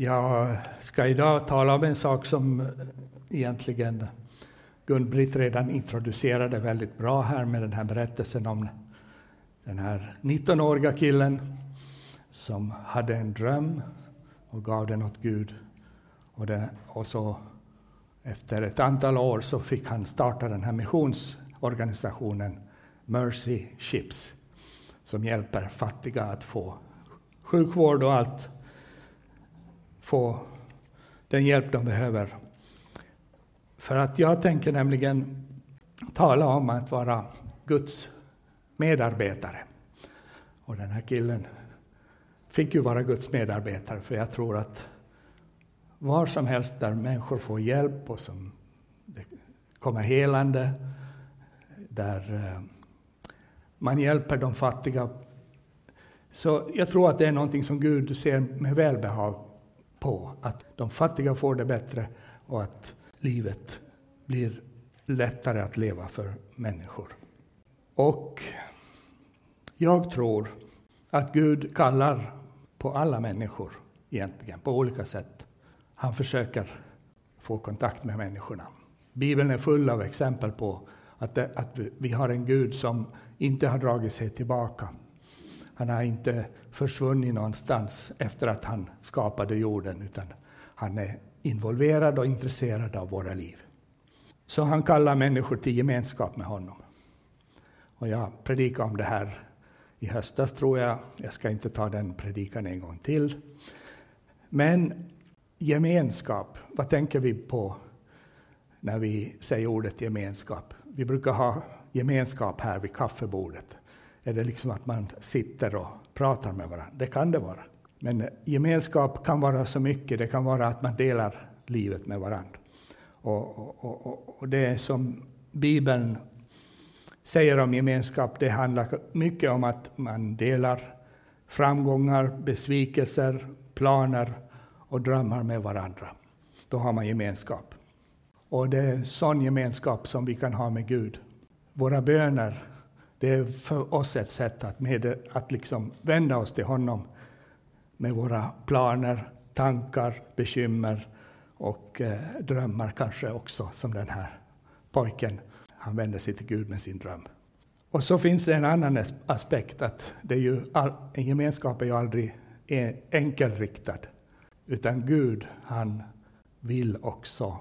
Jag ska idag tala om en sak som eh, egentligen Gun-Britt redan introducerade väldigt bra här med den här berättelsen om den här 19-åriga killen som hade en dröm och gav den åt Gud. Och, den, och så efter ett antal år så fick han starta den här missionsorganisationen Mercy Ships som hjälper fattiga att få sjukvård och allt, få den hjälp de behöver. För att jag tänker nämligen tala om att vara Guds medarbetare. Och den här killen fick ju vara Guds medarbetare, för jag tror att var som helst där människor får hjälp och som det kommer helande, där eh, man hjälper de fattiga. Så jag tror att det är någonting som Gud ser med välbehag på, att de fattiga får det bättre och att livet blir lättare att leva för människor. Och jag tror att Gud kallar på alla människor egentligen, på olika sätt. Han försöker få kontakt med människorna. Bibeln är full av exempel på att, det, att vi har en Gud som inte har dragit sig tillbaka. Han har inte försvunnit någonstans efter att han skapade jorden, utan han är involverad och intresserad av våra liv. Så han kallar människor till gemenskap med honom. Och jag predikade om det här i höstas, tror jag. Jag ska inte ta den predikan en gång till. Men gemenskap, vad tänker vi på när vi säger ordet gemenskap? Vi brukar ha gemenskap här vid kaffebordet. Är det liksom att man sitter och pratar med varandra? Det kan det vara. Men eh, gemenskap kan vara så mycket. Det kan vara att man delar livet med varandra. Och, och, och, och det som Bibeln säger om gemenskap, det handlar mycket om att man delar framgångar, besvikelser, planer och drömmar med varandra. Då har man gemenskap. Och det är sån gemenskap som vi kan ha med Gud. Våra böner, det är för oss ett sätt att, med, att liksom vända oss till honom med våra planer, tankar, bekymmer och eh, drömmar kanske också, som den här pojken. Han vände sig till Gud med sin dröm. Och så finns det en annan aspekt, att det är ju all, en gemenskap är ju aldrig enkelriktad, utan Gud, han vill också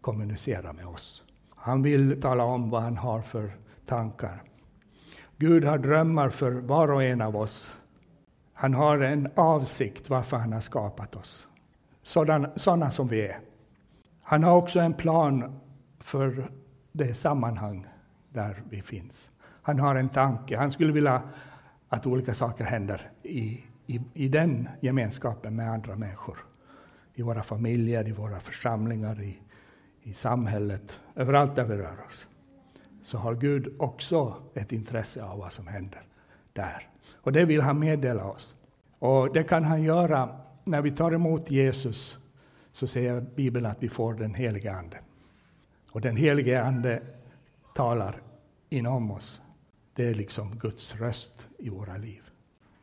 kommunicera med oss. Han vill tala om vad han har för tankar. Gud har drömmar för var och en av oss. Han har en avsikt varför han har skapat oss, sådana, sådana som vi är. Han har också en plan för det sammanhang där vi finns. Han har en tanke. Han skulle vilja att olika saker händer i, i, i den gemenskapen med andra människor. I våra familjer, i våra församlingar, i, i samhället, överallt där vi rör oss. Så har Gud också ett intresse av vad som händer där. Och det vill han meddela oss. Och det kan han göra när vi tar emot Jesus, så säger Bibeln att vi får den helige Ande. Och den helige Ande talar inom oss. Det är liksom Guds röst i våra liv.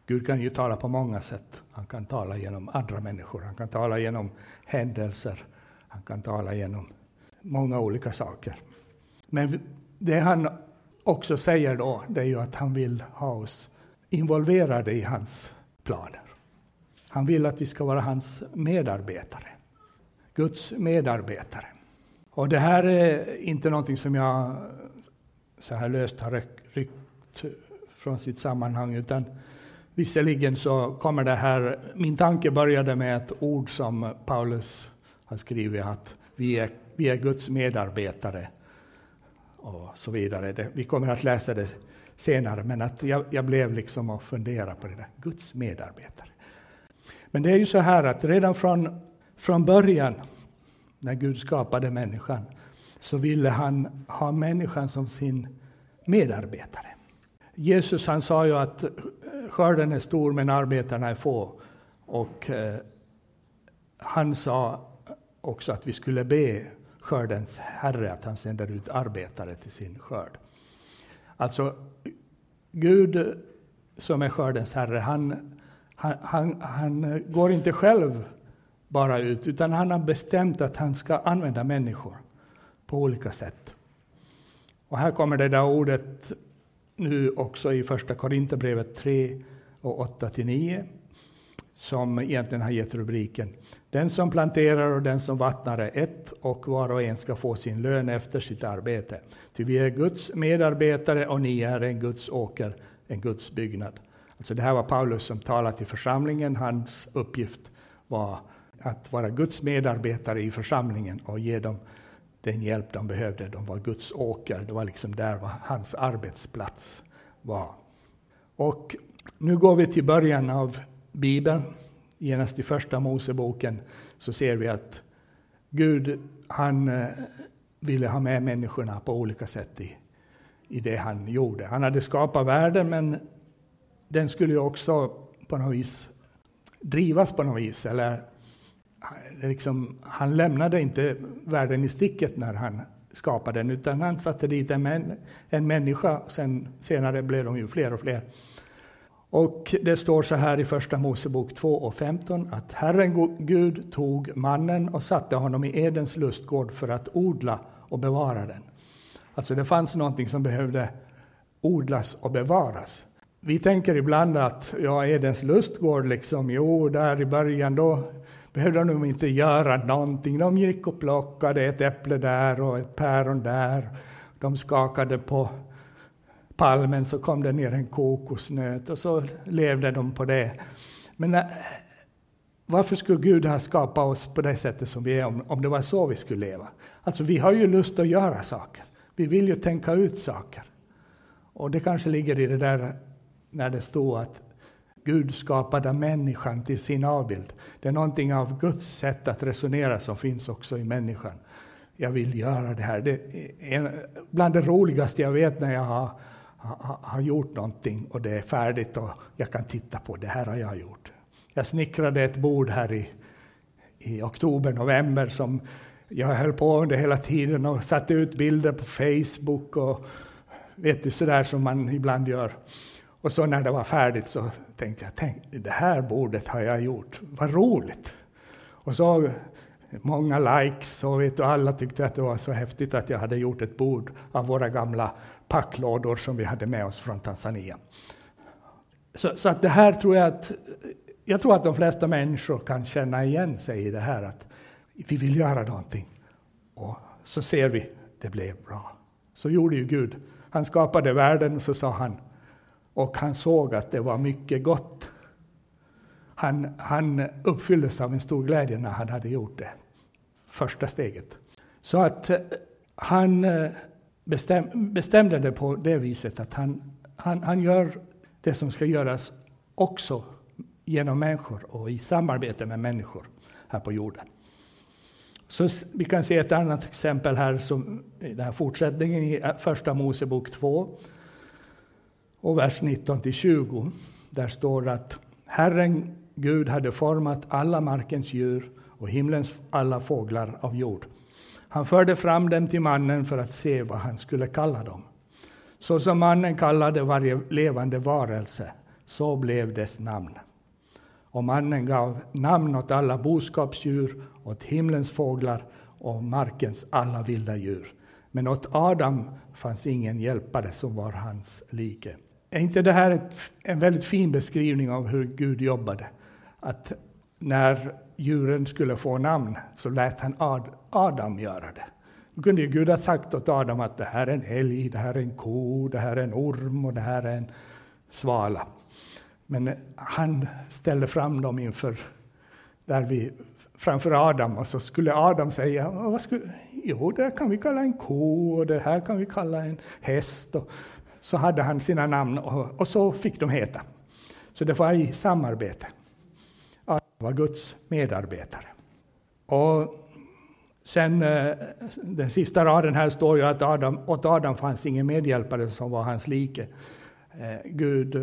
Gud kan ju tala på många sätt. Han kan tala genom andra människor, han kan tala genom händelser, han kan tala genom många olika saker. Men det han också säger då, det är ju att han vill ha oss involverade i hans planer. Han vill att vi ska vara hans medarbetare. Guds medarbetare. Och det här är inte någonting som jag så här löst har ryckt från sitt sammanhang, utan visserligen så kommer det här, min tanke började med ett ord som Paulus har skrivit, att vi är, vi är Guds medarbetare och så vidare. Det, vi kommer att läsa det senare, men att jag, jag blev liksom och fundera på det där, Guds medarbetare. Men det är ju så här att redan från, från början, när Gud skapade människan, så ville han ha människan som sin medarbetare. Jesus han sa ju att eh, skörden är stor men arbetarna är få. Och eh, han sa också att vi skulle be skördens herre att han sänder ut arbetare till sin skörd. Alltså, Gud som är skördens herre, han, han, han, han går inte själv bara ut, utan han har bestämt att han ska använda människor på olika sätt. Och här kommer det där ordet nu också i Första Korinthierbrevet 3 och 8-9 som egentligen har gett rubriken Den som planterar och den som vattnar är ett och var och en ska få sin lön efter sitt arbete. Ty vi är Guds medarbetare och ni är en Guds åker, en Guds byggnad. Alltså det här var Paulus som talade till församlingen. Hans uppgift var att vara Guds medarbetare i församlingen och ge dem den hjälp de behövde. De var Guds åker, det var liksom där var hans arbetsplats var. Och nu går vi till början av Bibeln. Genast i första Moseboken så ser vi att Gud han eh, ville ha med människorna på olika sätt i, i det han gjorde. Han hade skapat världen, men den skulle ju också på något vis drivas på något vis. Eller, eh, liksom, han lämnade inte världen i sticket när han skapade den, utan han satte dit en, en människa. Sen, senare blev de ju fler och fler. Och det står så här i Första Mosebok 2 och 15 att Herren Gud tog mannen och satte honom i Edens lustgård för att odla och bevara den. Alltså det fanns någonting som behövde odlas och bevaras. Vi tänker ibland att ja, Edens lustgård, liksom, jo, där i början då behövde de inte göra någonting. De gick och plockade ett äpple där och ett päron där. De skakade på palmen så kom det ner en kokosnöt och så levde de på det. Men eh, varför skulle Gud ha skapat oss på det sättet som vi är om, om det var så vi skulle leva? Alltså vi har ju lust att göra saker. Vi vill ju tänka ut saker. Och det kanske ligger i det där när det står att Gud skapade människan till sin avbild. Det är någonting av Guds sätt att resonera som finns också i människan. Jag vill göra det här. Det är bland det roligaste jag vet när jag har har gjort någonting och det är färdigt och jag kan titta på det här har jag gjort. Jag snickrade ett bord här i, i oktober, november som jag höll på under hela tiden och satte ut bilder på Facebook och vet du, sådär som man ibland gör. Och så när det var färdigt så tänkte jag, tänk, det här bordet har jag gjort, vad roligt! Och så många likes och vet du, alla tyckte att det var så häftigt att jag hade gjort ett bord av våra gamla packlådor som vi hade med oss från Tanzania. Så, så, att det här tror jag att jag tror att de flesta människor kan känna igen sig i det här att vi vill göra någonting. Och så ser vi, det blev bra. Så gjorde ju Gud. Han skapade världen, så sa han, och han såg att det var mycket gott. Han, han uppfylldes av en stor glädje när han hade gjort det. Första steget. Så att eh, han eh, bestäm, bestämde det på det viset att han, han, han gör det som ska göras också genom människor och i samarbete med människor här på jorden. Så vi kan se ett annat exempel här, som i den här fortsättningen i eh, Första Mosebok 2 och vers 19 till 20. Där står det att Herren Gud hade format alla markens djur och himlens alla fåglar av jord. Han förde fram dem till mannen för att se vad han skulle kalla dem. Så som mannen kallade varje levande varelse, så blev dess namn. Och mannen gav namn åt alla boskapsdjur, åt himlens fåglar och markens alla vilda djur. Men åt Adam fanns ingen hjälpare som var hans like. Är inte det här ett, en väldigt fin beskrivning av hur Gud jobbade? Att när djuren skulle få namn så lät han Ad, Adam göra det. Då kunde ju Gud ha sagt åt Adam att det här är en älg, det här är en ko, det här är en orm och det här är en svala. Men han ställde fram dem inför där vi, framför Adam och så skulle Adam säga, vad skulle, jo det kan vi kalla en ko och det här kan vi kalla en häst. Och så hade han sina namn och, och så fick de heta. Så det var i samarbete var Guds medarbetare. Och sen eh, den sista raden här står ju att Adam, åt Adam fanns ingen medhjälpare som var hans like. Eh, Gud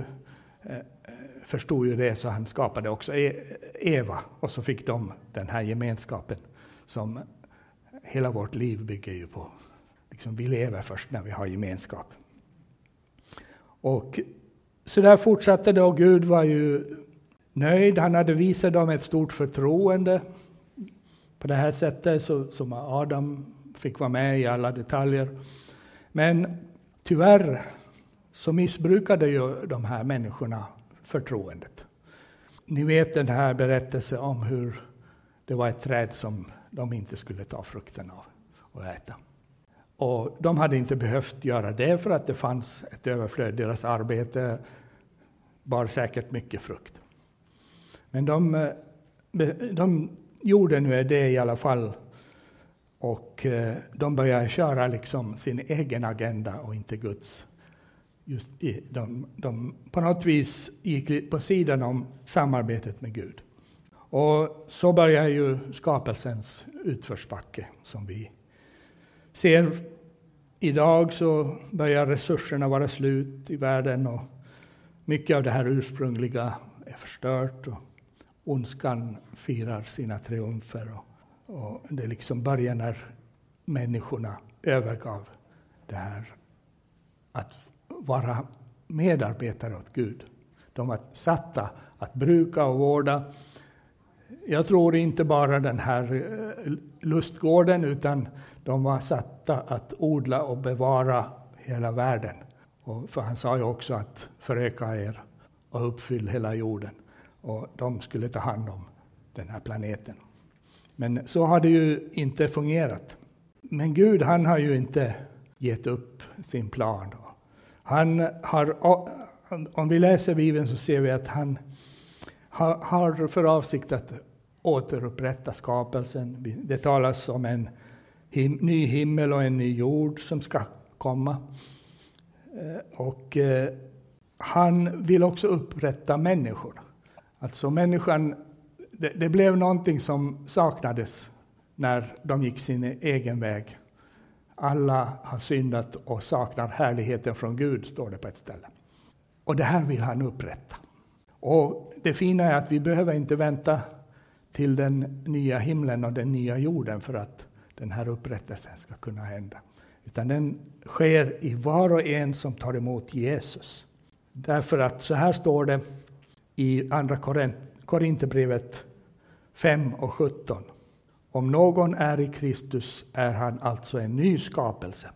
eh, förstod ju det, så han skapade också e-, Eva, och så fick de den här gemenskapen som hela vårt liv bygger ju på. Liksom vi lever först när vi har gemenskap. Och så där fortsatte det, och Gud var ju nöjd. Han hade visat dem ett stort förtroende. på det här sättet, så, som Adam fick vara med i alla detaljer. Men tyvärr så missbrukade ju de här människorna förtroendet. Ni vet den här berättelsen om hur det var ett träd som de inte skulle ta frukten av och äta. Och de hade inte behövt göra det för att det fanns ett överflöd. Deras arbete bar säkert mycket frukt. Men de, eh, de gjorde nu det i alla fall. Och eh, de började köra liksom sin egen agenda och inte Guds. Just de, de på något vis gick på sidan om samarbetet med Gud. Och så börjar ju skapelsens utförsbacke som vi ser. Idag så börjar resurserna vara slut i världen och mycket av det här ursprungliga är förstört. Och ondskan firar sina triumfer. Och, och det liksom börjar när människorna övergav det här att vara medarbetare åt Gud. De var satta att bruka och vårda. Jag tror inte bara den här eh, lustgården, utan de var satta att odla och bevara hela världen. Och för han sa ju också att föröka er och uppfyll hela jorden. Och de skulle ta hand om den här planeten. Men så har det ju inte fungerat. Men Gud, han har ju inte gett upp sin plan. Han har, om vi läser Bibeln så ser vi att han har för avsikt att återupprätta skapelsen. Det talas om en him ny himmel och en ny jord som ska komma. Eh, och eh, han vill också upprätta människorna. Alltså människan, det, det, blev någonting som saknades när de gick sin egen väg. Alla har syndat och saknar härligheten från Gud, står det på ett ställe. Och det här vill han upprätta. Och det fina är att vi behöver inte vänta till den nya himlen och den nya jorden för att den här upprättelsen ska kunna hända. Utan den sker i var och en som tar emot Jesus. Därför att så här står det i Andra Korinthierbrevet 5 och 17. Om någon är i Kristus är han alltså en ny skapelse.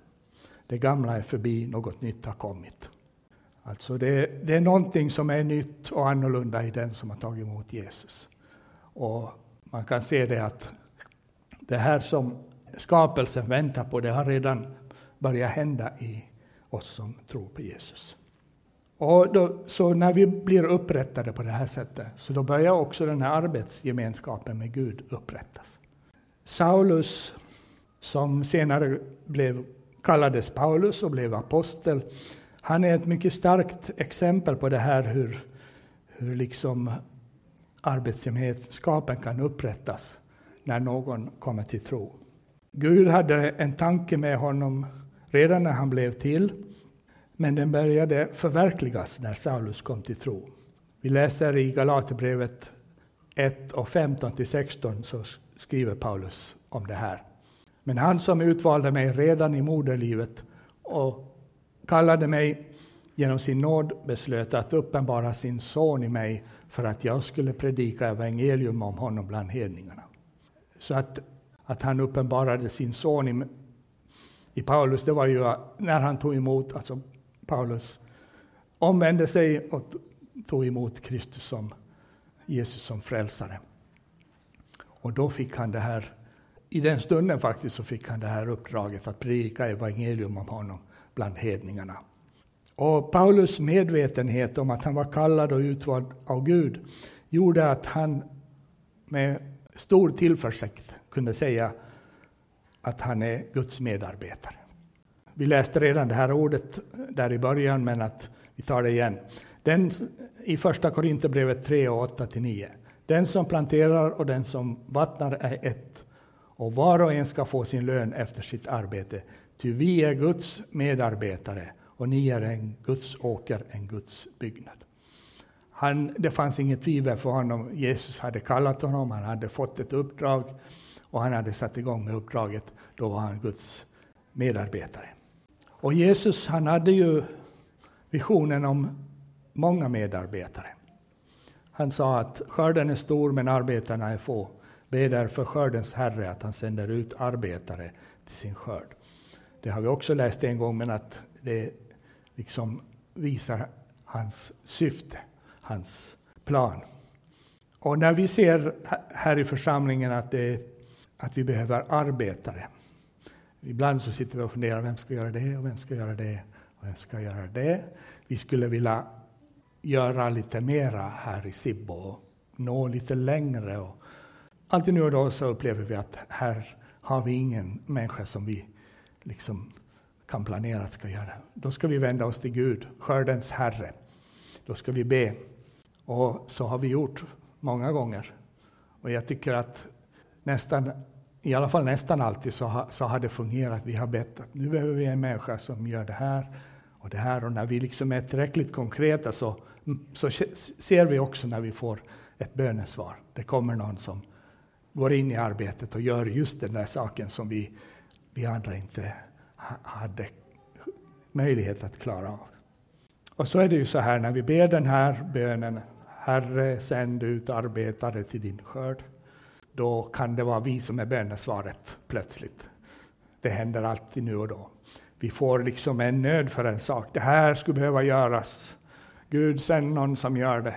Det gamla är förbi, något nytt har kommit. Alltså det, det är någonting som är nytt och annorlunda i den som har tagit emot Jesus. Och man kan se det att det här som skapelsen väntar på, det har redan börjat hända i oss som tror på Jesus. Och då, så när vi blir upprättade på det här sättet, så då börjar också den här arbetsgemenskapen med Gud upprättas. Saulus, som senare blev, kallades Paulus och blev apostel, han är ett mycket starkt exempel på det här hur, hur liksom arbetsgemenskapen kan upprättas när någon kommer till tro. Gud hade en tanke med honom redan när han blev till, men den började förverkligas när Saulus kom till tro. Vi läser i Galaterbrevet 1 och 15 till 16 så skriver Paulus om det här. Men han som utvalde mig redan i moderlivet och kallade mig genom sin nåd beslöt att uppenbara sin son i mig för att jag skulle predika evangelium om honom bland hedningarna. Så att, att han uppenbarade sin son i, i Paulus, det var ju eh, när han tog emot, alltså Paulus omvände sig och tog emot Kristus som Jesus som frälsare. Och då fick han det här, i den stunden faktiskt, så fick han det här uppdraget att predika evangelium om honom bland hedningarna. Och Paulus medvetenhet om att han var kallad och utvald av Gud gjorde att han med stor tillförsikt kunde säga att han är Guds medarbetare. Vi läste redan det här ordet där i början, men att vi tar det igen. Den, I första Korinthierbrevet 3 och 8-9. Den som planterar och den som vattnar är ett, och var och en ska få sin lön efter sitt arbete. Ty vi är Guds medarbetare och ni är en Guds åker, en Guds byggnad. Han, det fanns inget tvivel för honom. Jesus hade kallat honom, han hade fått ett uppdrag och han hade satt igång med uppdraget. Då var han Guds medarbetare. Och Jesus han hade ju visionen om många medarbetare. Han sa att skörden är stor men arbetarna är få. Be därför skördens Herre att han sänder ut arbetare till sin skörd. Det har vi också läst en gång, men att det liksom visar hans syfte, hans plan. Och när vi ser här i församlingen att, det, att vi behöver arbetare. Ibland så sitter vi och funderar, vem ska göra det och vem ska göra det och vem ska göra det? Vi skulle vilja göra lite mera här i Sibbo och nå lite längre. Och alltid nu och då så upplever vi att här har vi ingen människa som vi liksom kan planera att ska göra. Då ska vi vända oss till Gud, skördens Herre. Då ska vi be. Och så har vi gjort många gånger. Och jag tycker att nästan, i alla fall nästan alltid så, ha, så har det fungerat. Vi har bett att nu behöver vi en människa som gör det här och det här. Och när vi liksom är tillräckligt konkreta så, mm, så ser vi också när vi får ett bönesvar. Det kommer någon som går in i arbetet och gör just den där saken som vi, vi andra inte hade möjlighet att klara av. Och så är det ju så här när vi ber den här bönen, Herre sänd ut arbetare till din skörd, då kan det vara vi som är bönesvaret plötsligt. Det händer alltid nu och då. Vi får liksom en nöd för en sak. Det här skulle behöva göras. Gud, sänd någon som gör det.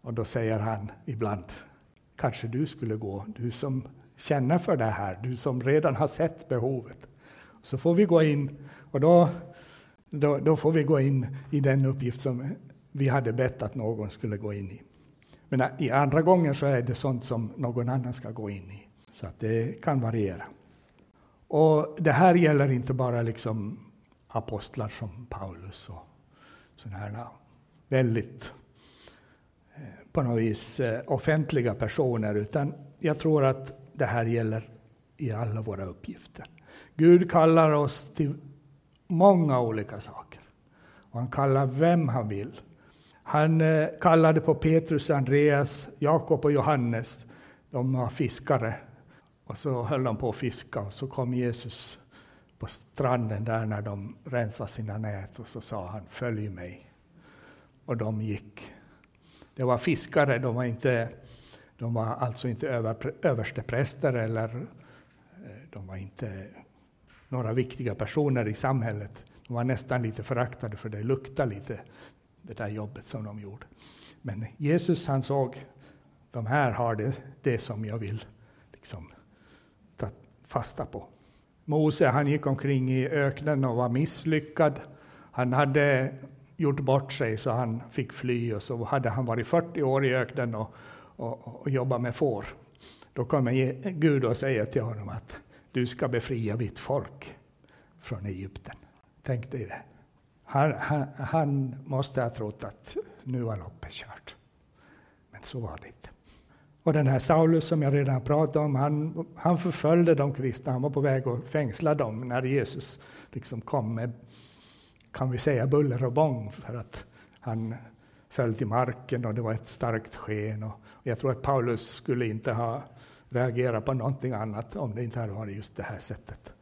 Och då säger han ibland, kanske du skulle gå, du som känner för det här, du som redan har sett behovet. Så får vi gå in, och då, då, då får vi gå in i den uppgift som vi hade bett att någon skulle gå in i. Men i andra gånger så är det sånt som någon annan ska gå in i. Så att det kan variera. Och det här gäller inte bara liksom apostlar som Paulus och sådana här väldigt eh, på något vis eh, offentliga personer, utan jag tror att det här gäller i alla våra uppgifter. Gud kallar oss till många olika saker. Och han kallar vem han vill. Han eh, kallade på Petrus, Andreas, Jakob och Johannes. De var fiskare. Och så höll de på att fiska och så kom Jesus på stranden där när de rensade sina nät och så sa han följ mig. Och de gick. Det var fiskare, de var, inte, de var alltså inte över, överstepräster eller eh, de var inte några viktiga personer i samhället. De var nästan lite föraktade för det luktade lite, det där jobbet som de gjorde. Men Jesus han såg, de här har det, det som jag vill liksom, ta fasta på. Mose han gick omkring i öknen och var misslyckad. Han hade gjort bort sig så han fick fly och så hade han varit 40 år i öknen och, och, och jobbat med får. Då kommer Gud och säger till honom att du ska befria mitt folk från Egypten. Tänk dig det. Han, han, han måste ha trott att nu var loppet kört. Men så var det inte. Och den här Saulus som jag redan pratat om, han, han förföljde de kristna. Han var på väg att fängsla dem när Jesus liksom kom med, kan vi säga, buller och bång för att han föll till marken och det var ett starkt sken. Och jag tror att Paulus skulle inte ha reagerat på någonting annat om det inte hade varit just det här sättet.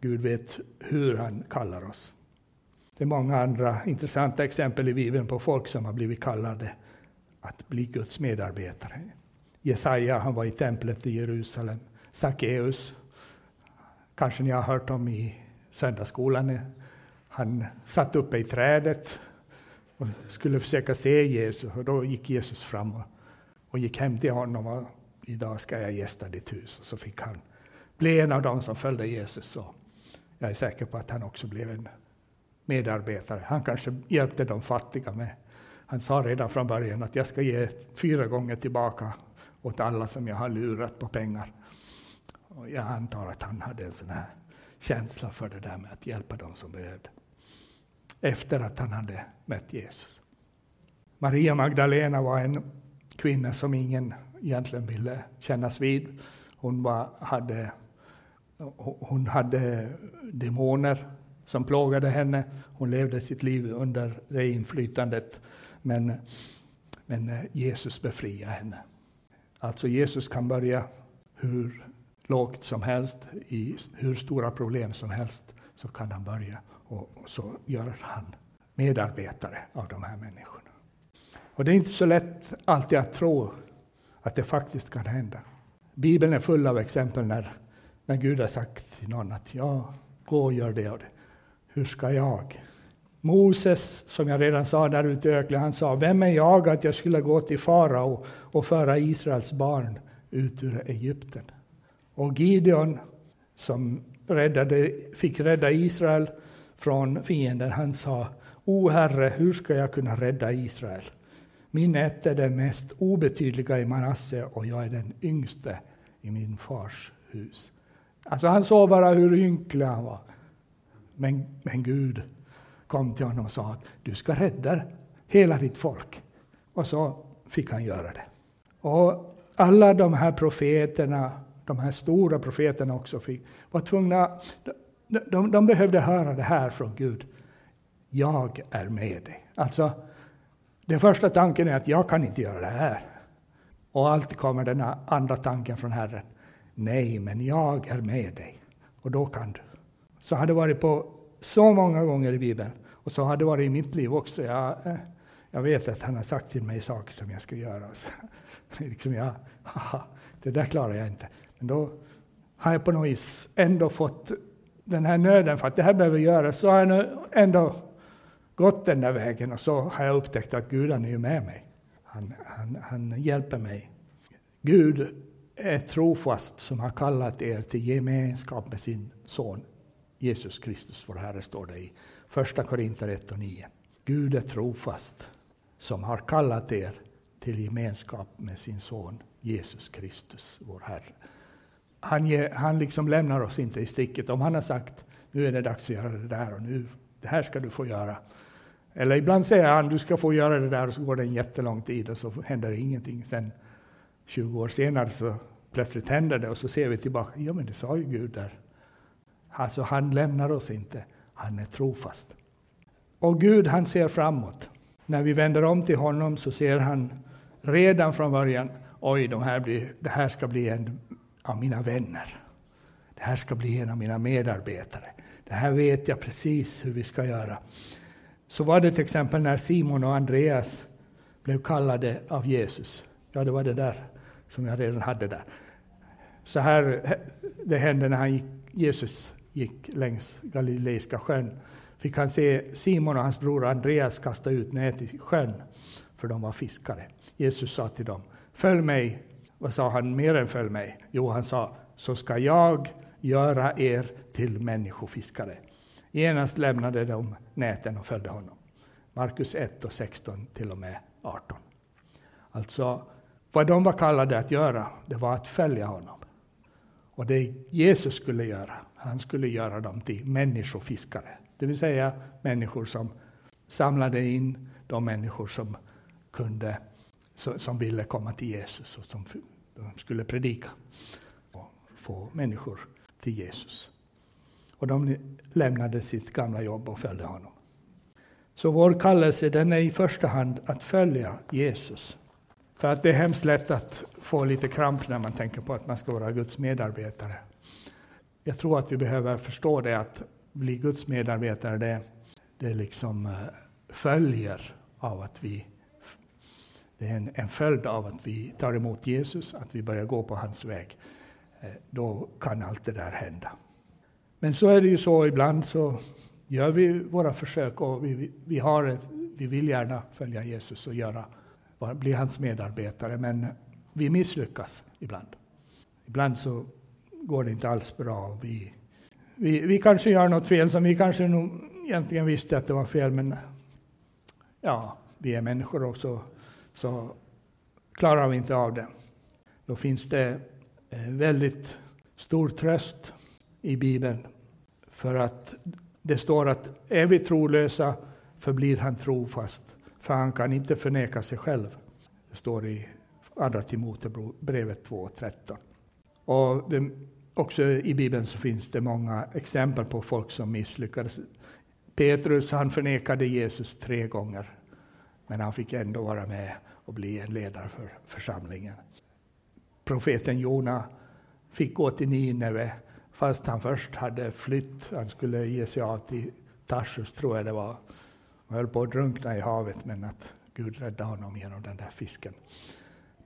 Gud vet hur han kallar oss. Det är många andra intressanta exempel i Bibeln på folk som har blivit kallade att bli Guds medarbetare. Jesaja, han var i templet i Jerusalem. Sackeus, kanske ni har hört om i söndagsskolan. Han satt uppe i trädet och skulle försöka se Jesus. Och då gick Jesus fram och, och gick hem till honom och idag ska jag gästa ditt hus. Och så fick han bli en av dem som följde Jesus. Och jag är säker på att han också blev en medarbetare. Han kanske hjälpte de fattiga med. Han sa redan från början att jag ska ge fyra gånger tillbaka åt alla som jag har lurat på pengar. Och jag antar att han hade en sån här känsla för det där med att hjälpa dem som behövde. Efter att han hade mött Jesus. Maria Magdalena var en kvinna som ingen egentligen ville kännas vid. Hon, var, hade, hon hade demoner som plågade henne. Hon levde sitt liv under det inflytandet. Men, men eh, Jesus befriade henne. Alltså Jesus kan börja hur lågt som helst, i hur stora problem som helst, så kan han börja och så gör han medarbetare av de här människorna. Och det är inte så lätt alltid att tro att det faktiskt kan hända. Bibeln är full av exempel när, när Gud har sagt till någon att ja, gå och gör det och det. Hur ska jag? Moses, som jag redan sa där ute i öknen, han sa, vem är jag att jag skulle gå till farao och föra Israels barn ut ur Egypten? Och Gideon, som räddade, fick rädda Israel från fienden, han sa, O Herre, hur ska jag kunna rädda Israel? Min ett är den mest obetydliga i Manasse och jag är den yngste i min fars hus. Alltså han såg bara hur ynklig han var. Men, men Gud kom till honom och sa att du ska rädda hela ditt folk. Och så fick han göra det. Och alla de här profeterna, de här stora profeterna också, fick, var tvungna, de, de, de behövde höra det här från Gud. Jag är med dig. Alltså, den första tanken är att jag kan inte göra det här. Och alltid kommer den andra tanken från Herren. Nej, men jag är med dig. Och då kan du. Så har det varit på så många gånger i Bibeln. Och så har det varit i mitt liv också. Jag, eh, jag vet att han har sagt till mig saker som jag ska göra. Så, liksom jag, haha, det där klarar jag inte. Men då har jag på något vis ändå fått den här nöden för att det här behöver göras. Så har jag ändå gått den där vägen och så har jag upptäckt att Gud är ju med mig. Han, han, han hjälper mig. Gud är trofast som har kallat er till gemenskap med sin son Jesus Kristus, vår Herre, står det i Första Korinter 1 och 9. Gud är trofast som har kallat er till gemenskap med sin son Jesus Kristus, vår Herre. Han, ger, han liksom lämnar oss inte i sticket. Om han har sagt nu är det dags att göra det där och nu, det här ska du få göra. Eller ibland säger han du ska få göra det där och så går det en jättelång tid och så händer det ingenting. Sen 20 år senare så plötsligt händer det och så ser vi tillbaka. Ja, men det sa ju Gud där. Alltså, han lämnar oss inte. Han är trofast. Och Gud, han ser framåt. När vi vänder om till honom så ser han redan från början, oj, de här blir, det här ska bli en av mina vänner. Det här ska bli en av mina medarbetare. Det här vet jag precis hur vi ska göra. Så var det till exempel när Simon och Andreas blev kallade av Jesus. Ja, det var det där som jag redan hade där. Så här det hände när han gick, Jesus gick längs Galileiska sjön. Fick han se Simon och hans bror Andreas kasta ut nät i sjön, för de var fiskare. Jesus sa till dem, följ mig. Vad sa han mer än följ mig? Jo, han sa, så ska jag göra er till människofiskare. Genast lämnade de näten och följde honom. Markus 1 och 16 till och med 18. Alltså, vad de var kallade att göra, det var att följa honom. Och det Jesus skulle göra, han skulle göra dem till människofiskare. Det vill säga människor som samlade in de människor som kunde, som ville komma till Jesus och som de skulle predika och få människor till Jesus. Och de lämnade sitt gamla jobb och följde honom. Så vår kallelse den är i första hand att följa Jesus. För att det är hemskt lätt att få lite kramp när man tänker på att man ska vara Guds medarbetare. Jag tror att vi behöver förstå det att bli Guds medarbetare, det, det liksom eh, följer av att vi det är en, en följd av att vi tar emot Jesus, att vi börjar gå på hans väg. Eh, då kan allt det där hända. Men så är det ju så, ibland så gör vi våra försök och vi, vi, har ett, vi vill gärna följa Jesus och göra, bli hans medarbetare, men vi misslyckas ibland. Ibland så går det inte alls bra. Vi, vi, vi kanske gör något fel som vi kanske nog egentligen visste att det var fel, men ja, vi är människor och så, så klarar vi inte av det. Då finns det eh, väldigt stor tröst i Bibeln. För att det står att är vi trolösa förblir han trofast, för han kan inte förneka sig själv. Det står i Andra Timotebrevet 2.13. Och det, också i Bibeln så finns det många exempel på folk som misslyckades. Petrus han förnekade Jesus tre gånger, men han fick ändå vara med och bli en ledare för församlingen. Profeten Jona fick gå till Nineve Fast han först hade flytt, han skulle ge sig av till Tarsus, tror jag det var. Han höll på att drunkna i havet, men att Gud räddade honom genom den där fisken.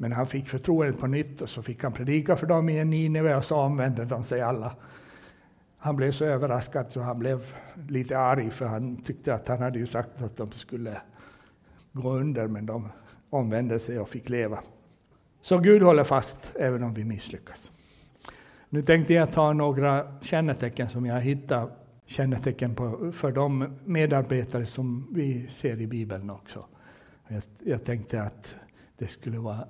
Men han fick förtroendet på nytt och så fick han predika för dem i en Nineve och så omvände de sig alla. Han blev så överraskad så han blev lite arg för han tyckte att han hade ju sagt att de skulle gå under men de omvände sig och fick leva. Så Gud håller fast även om vi misslyckas. Nu tänkte jag ta några kännetecken som jag hittat kännetecken på, för de medarbetare som vi ser i Bibeln också. Jag, jag tänkte att det skulle vara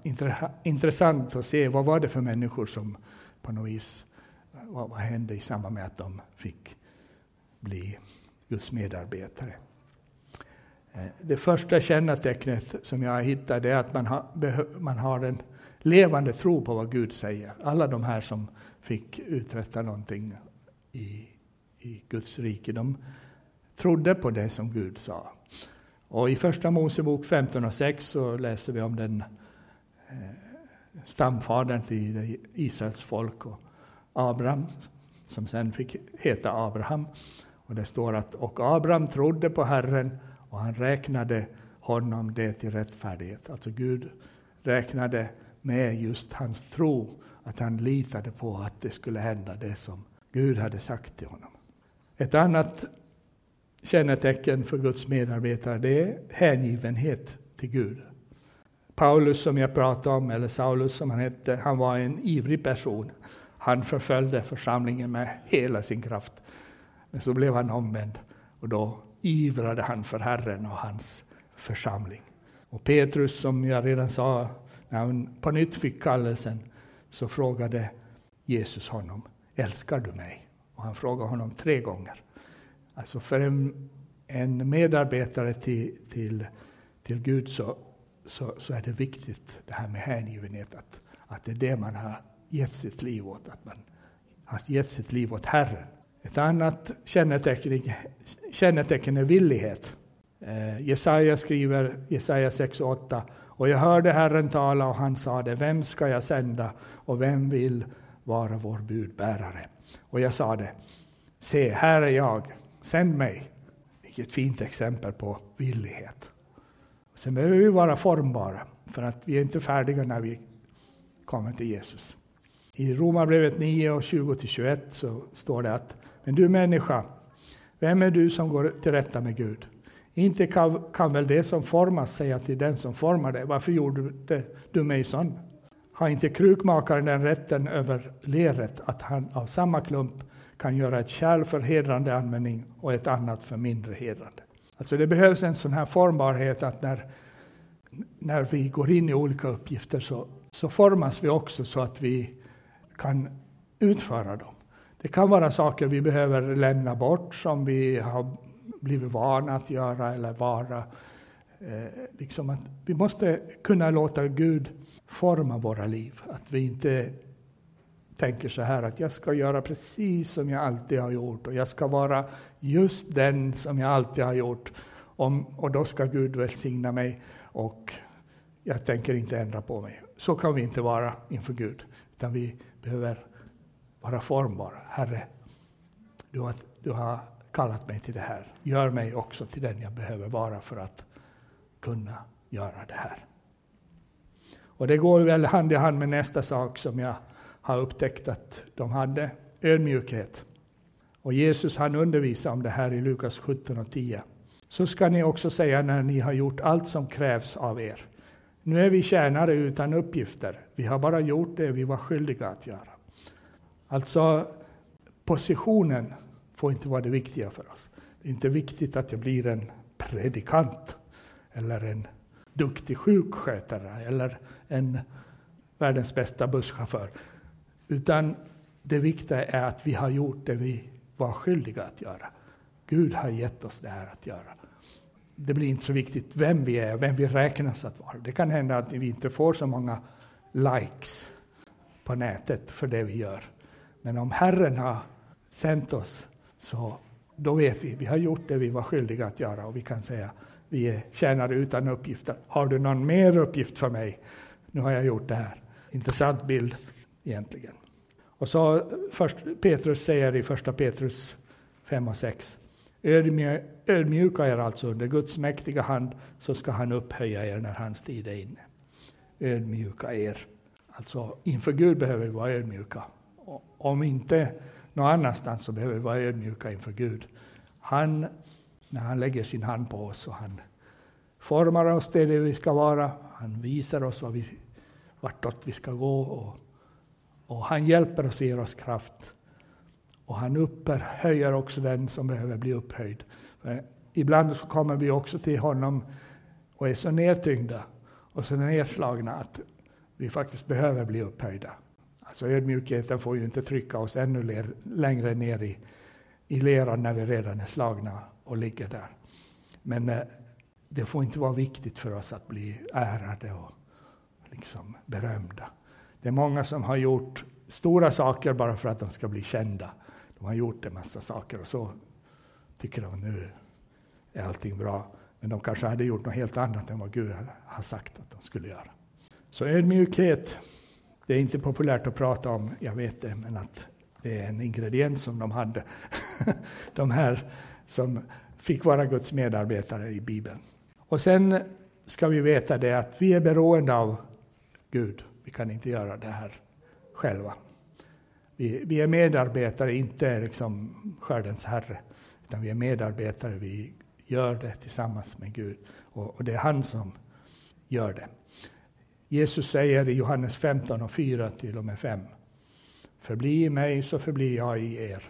intressant att se vad var det för människor som på något vis, vad, vad hände i samband med att de fick bli Guds medarbetare. Eh, det första kännetecknet som jag har hittat är att man har, man har en levande tro på vad Gud säger. Alla de här som fick uträtta någonting i, i Guds rike, de trodde på det som Gud sa. Och I Första Mosebok 15 och 6 så läser vi om den eh, stamfadern till Israels folk och Abraham, som sen fick heta Abraham. Och det står att och Abraham trodde på Herren och han räknade honom det till rättfärdighet. Alltså Gud räknade med just hans tro, att han litade på att det skulle hända det som Gud hade sagt till honom. Ett annat kännetecken för Guds medarbetare det är hängivenhet till Gud. Paulus som jag pratade om, eller Saulus som han hette, han var en ivrig person. Han förföljde församlingen med hela sin kraft. Men så blev han omvänd och då ivrade han för Herren och hans församling. Och Petrus, som jag redan sa, när han på nytt fick kallelsen, så frågade Jesus honom, älskar du mig? Och han frågade honom tre gånger. Alltså för en, en medarbetare till, till, till Gud så, så, så, är det viktigt det här med hängivenhet, att, att det är det man har gett sitt liv åt, att man har gett sitt liv åt Herren. Ett annat kännetecken, kännetecken är villighet. Eh, Jesaja skriver, Jesaja 6 och 8, och jag hörde Herren tala och han sade, vem ska jag sända och vem vill vara vår budbärare? Och jag sade, se, här är jag, sänd mig. Vilket fint exempel på villighet. Sen behöver vi vara formbara, för att vi är inte färdiga när vi kommer till Jesus. I Romarbrevet 9 och 20-21 så står det att men du människa, vem är du som går till rätta med Gud? Inte kan, kan väl det som formas säga till den som formar det, varför gjorde det, du mig sån? Har inte krukmakaren den rätten över leret att han av samma klump kan göra ett kärl för hedrande användning och ett annat för mindre hedrande? Alltså det behövs en sån här formbarhet att när, när vi går in i olika uppgifter så, så formas vi också så att vi kan utföra dem. Det kan vara saker vi behöver lämna bort som vi har blivit vana att göra eller vara. Eh, liksom att vi måste kunna låta Gud forma våra liv. Att vi inte tänker så här att jag ska göra precis som jag alltid har gjort och jag ska vara just den som jag alltid har gjort. Om, och då ska Gud välsigna mig och jag tänker inte ändra på mig. Så kan vi inte vara inför Gud, utan vi behöver vara formbara. Herre, du har, du har kallat mig till det här. Gör mig också till den jag behöver vara för att kunna göra det här. Och det går väl hand i hand med nästa sak som jag har upptäckt att de hade, ödmjukhet. Och Jesus han undervisar om det här i Lukas 17 och 10. Så ska ni också säga när ni har gjort allt som krävs av er. Nu är vi tjänare utan uppgifter. Vi har bara gjort det vi var skyldiga att göra. Alltså, positionen får inte vara det viktiga för oss. Det är inte viktigt att jag blir en predikant eller en duktig sjukskötare eller en världens bästa busschaufför. Utan det viktiga är att vi har gjort det vi var skyldiga att göra. Gud har gett oss det här att göra. Det blir inte så viktigt vem vi är, vem vi räknas att vara. Det kan hända att vi inte får så många likes på nätet för det vi gör. Men om Herren har sänt oss, så då vet vi, vi har gjort det vi var skyldiga att göra och vi kan säga, vi är tjänare utan uppgifter. Har du någon mer uppgift för mig? Nu har jag gjort det här. Intressant bild egentligen. Och så först Petrus säger i första Petrus 5 och 6. Ödmjuka er alltså under Guds mäktiga hand så ska han upphöja er när hans tid är inne. ödmjuka er. Alltså inför Gud behöver vi vara ödmjuka. Om inte någon annanstans så behöver vi vara ödmjuka inför Gud. Han, när han lägger sin hand på oss och han formar oss till det vi ska vara, han visar oss vad vi, vartåt vi ska gå och, och han hjälper oss och ger oss kraft. Och han upphöjer också den som behöver bli upphöjd. För ibland så kommer vi också till honom och är så nedtyngda och så nedslagna att vi faktiskt behöver bli upphöjda. Alltså ödmjukheten får ju inte trycka oss ännu längre ner i, i leran när vi redan är slagna och ligger där. Men eh, det får inte vara viktigt för oss att bli ärade och liksom berömda. Det är många som har gjort stora saker bara för att de ska bli kända. De har gjort en massa saker och så tycker de nu är allting bra. Men de kanske hade gjort något helt annat än vad Gud har sagt att de skulle göra. Så ödmjukhet, det är inte populärt att prata om, jag vet det, men att det är en ingrediens som de hade. de här som fick vara Guds medarbetare i Bibeln. Och sen ska vi veta det att vi är beroende av Gud. Vi kan inte göra det här själva. Vi, vi är medarbetare, inte liksom skördens herre, utan vi är medarbetare. Vi gör det tillsammans med Gud. Och, och det är han som gör det. Jesus säger i Johannes 15 och 4 till och med 5. Förbli i mig så förblir jag i er.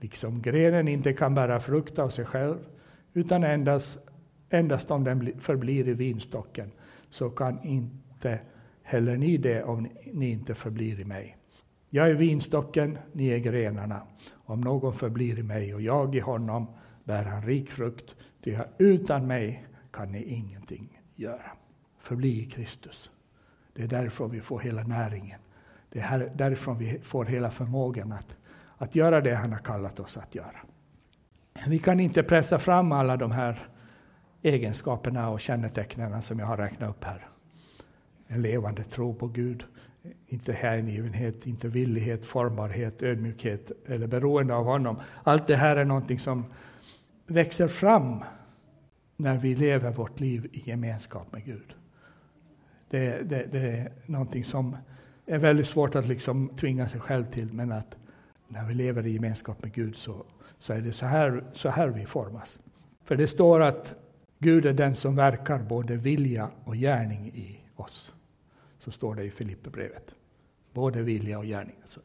Liksom grenen inte kan bära frukt av sig själv, utan endast, endast om den förblir i vinstocken, så kan inte heller ni det om ni inte förblir i mig. Jag är vinstocken, ni är grenarna. Om någon förblir i mig och jag i honom bär han rik frukt, ty utan mig kan ni ingenting göra. Förbli i Kristus. Det är därifrån vi får hela näringen. Det är därifrån vi får hela förmågan att, att göra det han har kallat oss att göra. Vi kan inte pressa fram alla de här egenskaperna och kännetecknen som jag har räknat upp här. En levande tro på Gud, inte hängivenhet, inte villighet, formbarhet, ödmjukhet eller beroende av honom. Allt det här är någonting som växer fram när vi lever vårt liv i gemenskap med Gud. Det, det, det, är någonting som är väldigt svårt att liksom tvinga sig själv till, men att när vi lever i gemenskap med Gud så, så är det så här, så här vi formas. För det står att Gud är den som verkar både vilja och gärning i oss. Så står det i Filipperbrevet. Både vilja och gärning. Så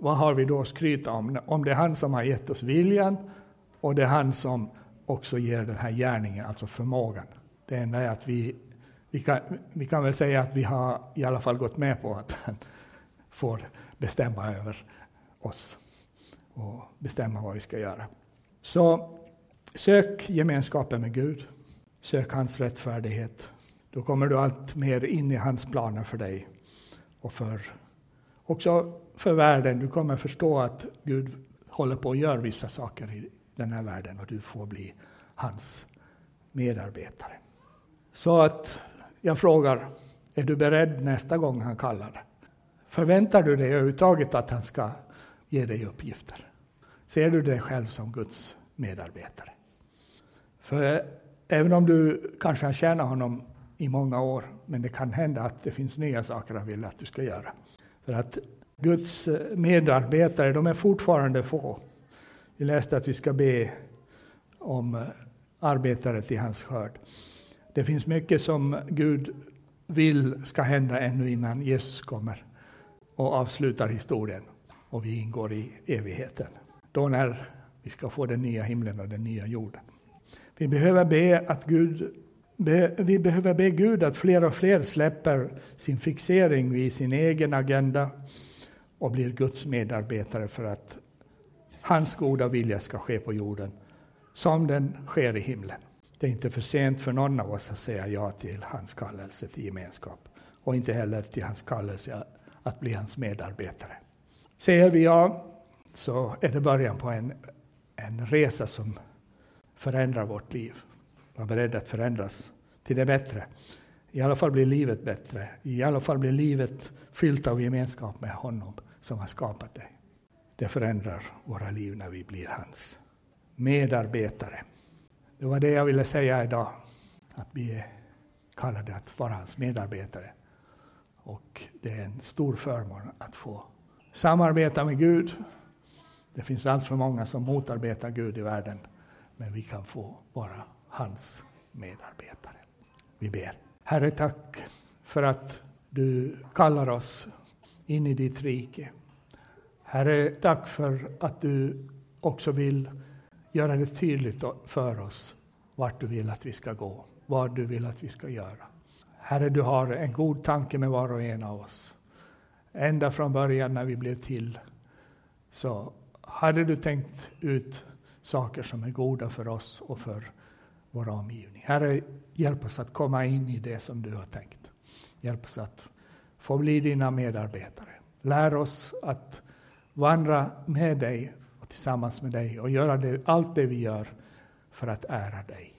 vad har vi då att skryta om? Om det är han som har gett oss viljan och det är han som också ger den här gärningen, alltså förmågan. Det enda är att vi vi kan, vi kan väl säga att vi har i alla fall gått med på att han får bestämma över oss och bestämma vad vi ska göra. Så sök gemenskapen med Gud. Sök hans rättfärdighet. Då kommer du allt mer in i hans planer för dig och för, också för världen. Du kommer förstå att Gud håller på att göra vissa saker i den här världen och du får bli hans medarbetare. Så att jag frågar, är du beredd nästa gång han kallar? Förväntar du dig överhuvudtaget att han ska ge dig uppgifter? Ser du dig själv som Guds medarbetare? För även om du kanske har tjänat honom i många år, men det kan hända att det finns nya saker han vill att du ska göra. För att Guds eh, medarbetare, de är fortfarande få. Vi läste att vi ska be om eh, arbetare till hans skörd. Det finns mycket som Gud vill ska hända ännu innan Jesus kommer och avslutar historien och vi ingår i evigheten. Då när vi ska få den nya himlen och den nya jorden. Vi behöver be att Gud vi behöver be Gud att fler och fler släpper sin fixering vid sin egen agenda och blir Guds medarbetare för att hans goda vilja ska ske på jorden som den sker i himlen. Det är inte för sent för någon av oss att säga ja till hans kallelse till gemenskap och inte heller till hans kallelse att bli hans medarbetare. Säger vi ja, så är det början på en, en resa som förändrar vårt liv. Var beredd att förändras till det bättre. I alla fall blir livet bättre. I alla fall blir livet fyllt av gemenskap med honom som har skapat dig. Det förändrar våra liv när vi blir hans medarbetare. Det var det jag ville säga idag. Att vi är kallade att vara hans medarbetare. Och det är en stor förmån att få samarbeta med Gud. Det finns allt för många som motarbetar Gud i världen, men vi kan få vara hans medarbetare. Vi ber. Herre, tack för att du kallar oss in i ditt rike. Herre, tack för att du också vill göra det tydligt för oss vart du vill att vi ska gå, vad du vill att vi ska göra. Herre, du har en god tanke med var och en av oss. Ända från början när vi blev till så hade du tänkt ut saker som är goda för oss och för vår omgivning. Herre, hjälp oss att komma in i det som du har tänkt. Hjälp oss att få bli dina medarbetare. Lär oss att vandra med dig och tillsammans med dig och göra det, allt det vi gör för att ära dig.